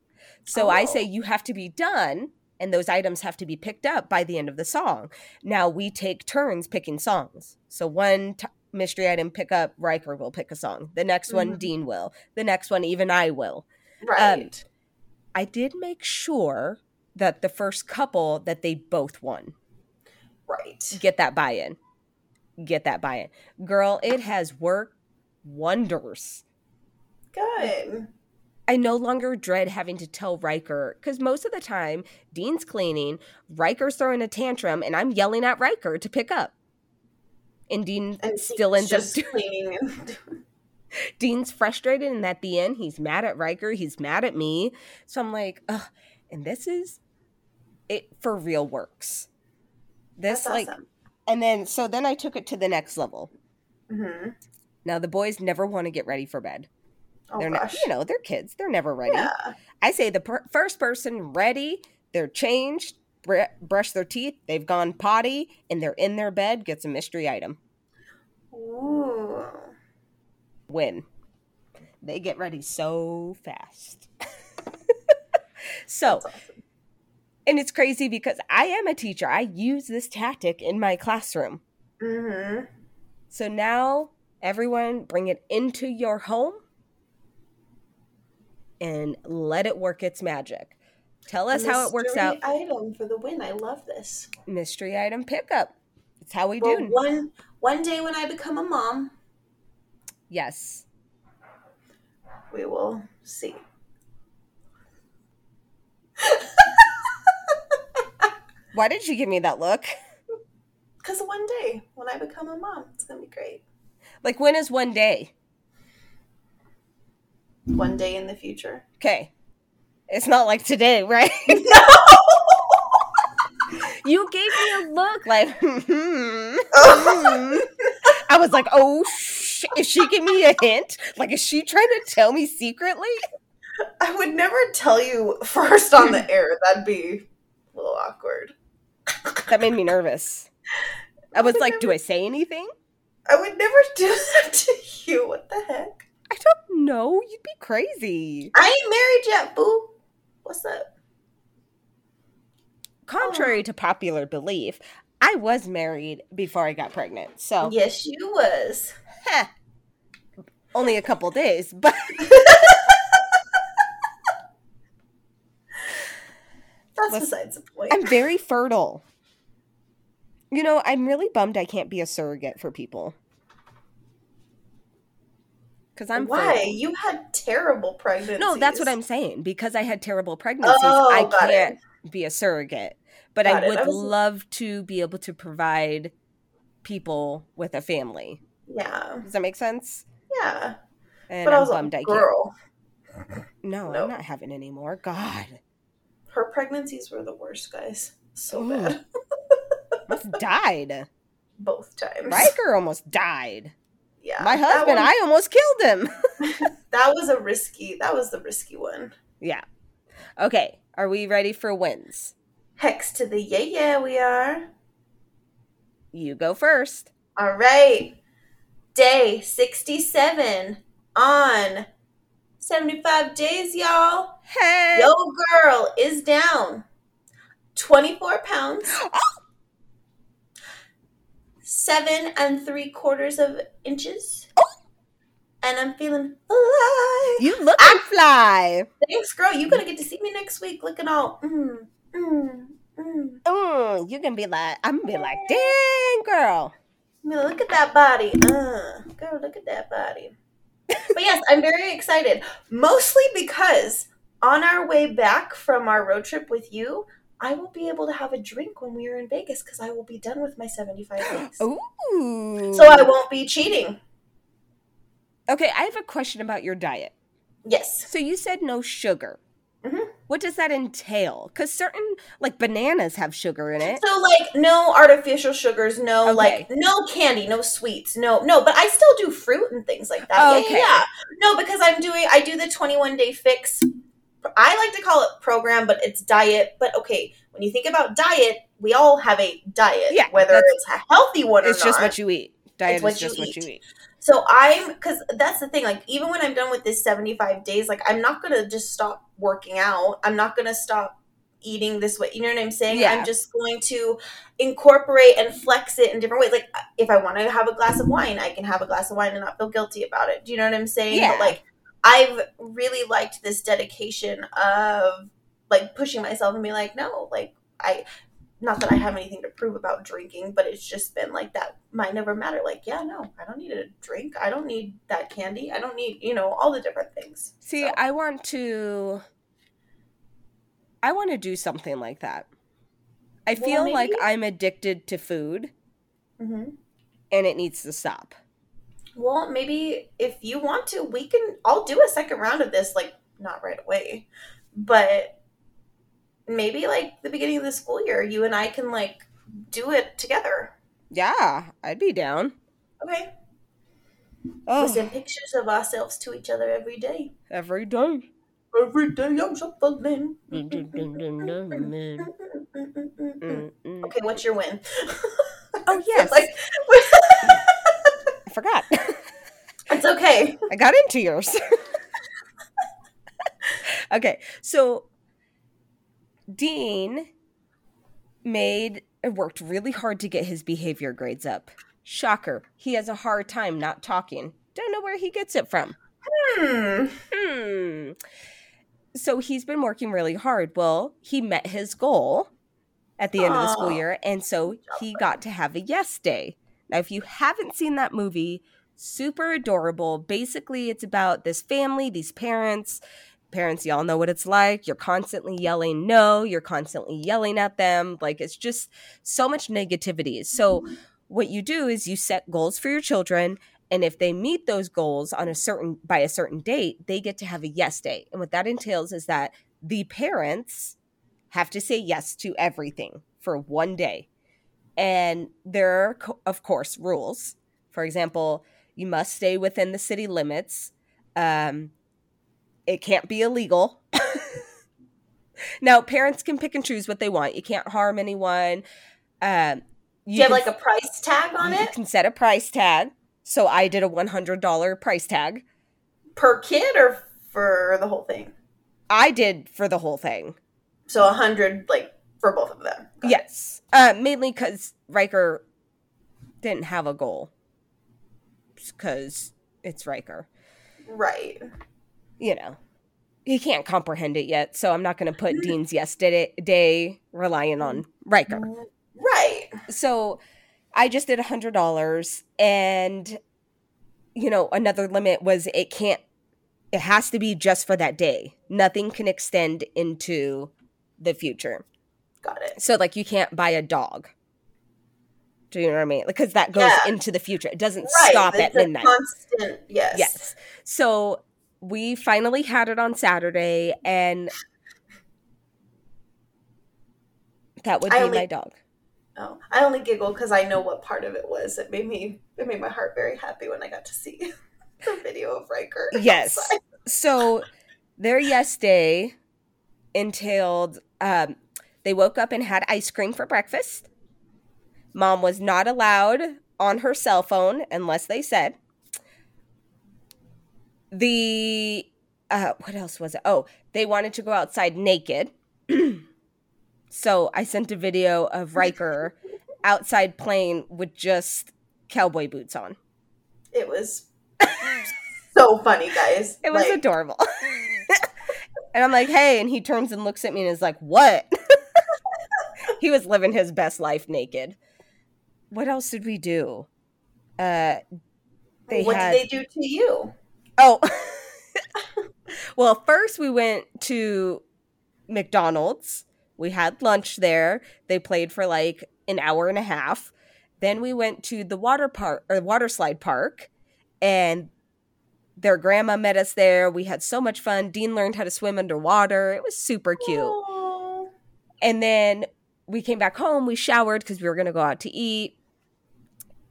So I Oh. say you have to be done and those items have to be picked up by the end of the song. Now we take turns picking songs. So one t- mystery item pick up Riker will pick a song. The next one Mhm. Dean will. The next one even I will. Right. I did make sure that the first couple that they both won. Right. get that buy-in get that buy-in girl it has worked wonders Good. i no longer dread having to tell riker because most of the time dean's cleaning riker's throwing a tantrum and i'm yelling at riker to pick up and dean And still ends up cleaning. Dean's frustrated and at the end he's mad at riker he's mad at me so i'm like ugh and this is it for real works this That's like awesome. and then so then i took it to the next level hmm Now the boys never want to get ready for bed. Oh they're not, gosh. you know, they're kids. They're never ready. yeah. I say the per- first person ready, they're changed, br- brush their teeth, they've gone potty, and they're in their bed gets a mystery item. Ooh. Win. They get ready so fast. so, awesome. And it's crazy because I am a teacher. I use this tactic in my classroom. Mm-hmm. So now everyone bring it into your home and let it work its magic. Tell us how it works out. Item for the win. I love this. Mystery item pickup. It's how we Well, do. one one day when I become a mom, Yes. we will see. Why did you give me that look? Because one day when I become a mom, it's gonna be great. Like when is one day? One day in the future. Okay. It's not like today, right? No! you gave me a look like hmm. hmm. I was like, "Oh, sh- is she giving me a hint? Like is she trying to tell me secretly?" I would never tell you first on the air. That'd be a little awkward. That made me nervous. I was would like, "Do I say anything?" I would never do that to you. What the heck? I don't know. You'd be crazy. I ain't married yet, boo. What's up? Contrary um. to popular belief, I was married before I got pregnant, so Yes, you was. heh, only a couple days, but That's Listen, besides the point. I'm very fertile. You know, I'm really bummed I can't be a surrogate for people. Because I'm Why? fertile. You had terrible pregnancies. No, that's what I'm saying. Because I had terrible pregnancies, Oh, I can't be a surrogate. But Got I would I was- love to be able to provide people with a family. Yeah. Does that make sense? Yeah. And but I I'm was a bummed I can't. girl. No, No. I'm not having any more. God, Her pregnancies were the worst, guys. So Ooh. bad. almost died. Both times. Riker almost died. Yeah. My husband, one- I almost killed him. That was a risky. That was the risky one. yeah. Okay, are we ready for wins? Hex to the yeah, yeah, we are. You go first. All right. Day 67 on 75 days, y'all. Hey. Yo, girl is down 24 pounds, seven and three quarters of inches. And I'm feeling alive. You look Ah! fly. Thanks, girl. You're going to get to see me next week looking all. Mm, mm, mm. Mm, you can be like, I'm gonna be like, dang girl. I mean, look at that body. Uh, girl, look at that body. But yes, I'm very excited. Mostly because on our way back from our road trip with you, I will be able to have a drink when we are in Vegas because I will be done with my 75 days. Ooh. So I won't be cheating. Okay, I have a question about your diet. Yes. So you said no sugar. What does that entail? Because certain, like bananas, have sugar in it. So like no artificial sugars, no Okay. like no candy, no sweets, no no, but I still do fruit and things like that. Yeah, Okay. yeah. No, because I'm doing I do the 21 day fix. I like to call it program, but it's diet. But okay, when you think about diet, we all have a diet, Yeah, whether it's a healthy one or It's just not. what you eat. Diet is you just what you eat. So I'm because that's the thing. Like even when I'm done with this 75 days, like I'm not gonna just stop working out. I'm not gonna stop eating this way. You know what I'm saying? Yeah. I'm just going to incorporate and flex it in different ways. Like if I want to have a glass of wine, I can have a glass of wine and not feel guilty about it. Do you know what I'm saying? Yeah. But like I've really liked this dedication of like pushing myself and be like, no, like I not that I have anything to prove about drinking, but it's just been like that might never matter. Like, yeah, no, I don't need a drink. I don't need that candy. I don't need, you know, all the different things. See, So, I want to. I want to do something like that. I Well, feel like I'm addicted to food Mhm. and it needs to stop. well, maybe if you want to, we can, I'll do a second round of this, like, not right away, but maybe like the beginning of the school year, you and I can like do it together. Yeah, I'd be down. Okay. Oh, We send pictures of ourselves to each other every day. every day. Every day I'm shuffling. Okay, what's your win? Oh, yes. like, I forgot. it's okay. I got into yours. okay, so Dean made worked really hard to get his behavior grades up. Shocker, he has a hard time not talking. Don't know where he gets it from. Hmm. Hmm. So he's been working really hard. Well, he met his goal at the end of the school year, and so he got to have a yes day. Now, if you haven't seen that movie, super adorable. Basically, it's about this family, these parents. Parents, y'all know what it's like. You're constantly yelling no, you're constantly yelling at them. Like, it's just so much negativity. So, what you do is you set goals for your children and if they meet those goals on a certain by a certain date they get to have a yes day and what that entails is that the parents have to say yes to everything for one day and there are of course rules for example you must stay within the city limits um, it can't be illegal now parents can pick and choose what they want you can't harm anyone um, Do you have like a price tag on you it You can set a price tag. So I did a $100 price tag. per kid or for the whole thing? I did for the whole thing. So a hundred like for both of them. Got yes, uh, mainly because Riker didn't have a goal. Because it's Riker. Right. You know, he can't comprehend it yet. So I'm not going to put mm. Dean's yes day, day relying on mm. Riker. Mm. Right. So I just did a hundred dollars, and you know, another limit was it can't. It has to be just for that day. Nothing can extend into the future. Got it. So like you can't buy a dog. Do you know what I mean? Because that goes Yeah. into the future. It doesn't Right. stop it's at midnight. Constant. Yes. Yes. So we finally had it on Saturday, and that would be only- my dog. Oh, I only giggle because I know what part of it was. It made me. It made my heart very happy when I got to see the video of Riker. Yes. outside. So their yes day entailed um, they woke up and had ice cream for breakfast. Mom was not allowed on her cell phone unless they said. The uh, what else was it? Oh, they wanted to go outside naked. so I sent a video of Riker outside playing with just cowboy boots on. It was so funny, guys. It was Like, adorable. and I'm like, hey, and he turns and looks at me and is like, what? he was living his best life naked. What else did we do? Uh they what had did they do to you? Oh. well, first we went to McDonald's. We had lunch there. They played for like an hour and a half. Then we went to the water park or water slide park and their grandma met us there. We had so much fun. Dean learned how to swim underwater. It was super cute. Aw. And then we came back home. We showered because we were going to go out to eat.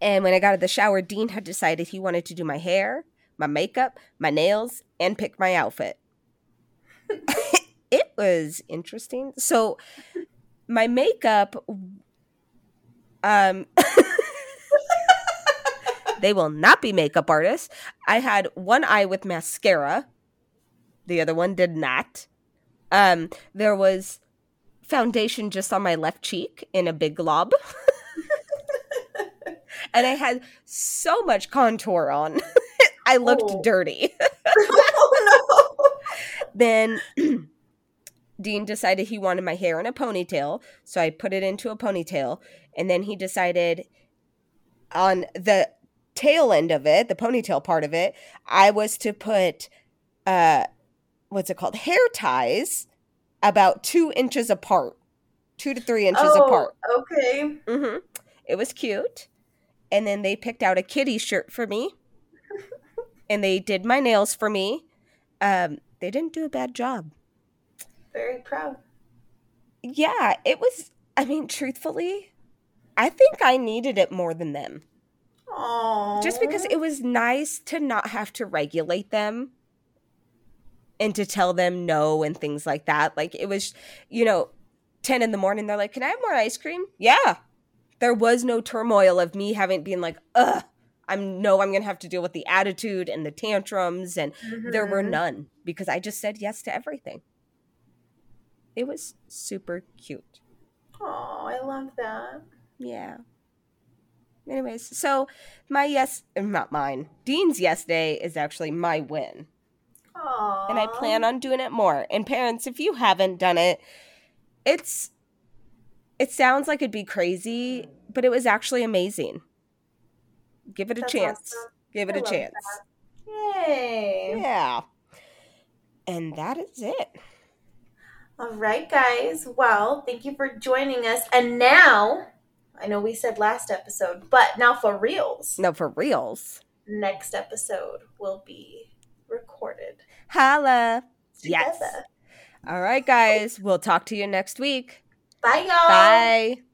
And when I got out of the shower, Dean had decided he wanted to do my hair, my makeup, my nails, and pick my outfit. it was interesting. So, my makeup, um, they will not be makeup artists. I had one eye with mascara, the other one did not. Um, there was foundation just on my left cheek in a big glob. and I had so much contour on. I looked Oh. dirty. oh then Dean decided he wanted my hair in a ponytail, so I put it into a ponytail. And then he decided on the tail end of it, the ponytail part of it, I was to put uh what's it called? Hair ties about two inches apart. Two to three inches oh, apart. okay. Mm-hmm. It was cute. And then they picked out a kitty shirt for me. And they did my nails for me. Um, they didn't do a bad job. Very proud. Yeah, it was, I mean, truthfully, I think I needed it more than them. Oh. Just because it was nice to not have to regulate them and to tell them no and things like that. Like it was, you know, 10 in the morning, they're like, Can I have more ice cream? Yeah. There was no turmoil of me having been like, ugh, I'm no, I'm gonna have to deal with the attitude and the tantrums, and there were Mhm. none because I just said yes to everything. It was super cute. Oh, I love that. Yeah. Anyways, so my yes, not mine. Dean's yes day is actually my win. Aww. And I plan on doing it more. And parents, if you haven't done it, it's it sounds like it'd be crazy, but it was actually amazing. Give it a That's chance. awesome. Give it I a chance. Yay. Yeah. And that is it. All right, guys. Well, thank you for joining us. And now, I know we said last episode, but now for reals, No, for reals. next episode will be recorded Holla. together. Yes. All right, guys. We'll talk to you next week. Bye, y'all. Bye.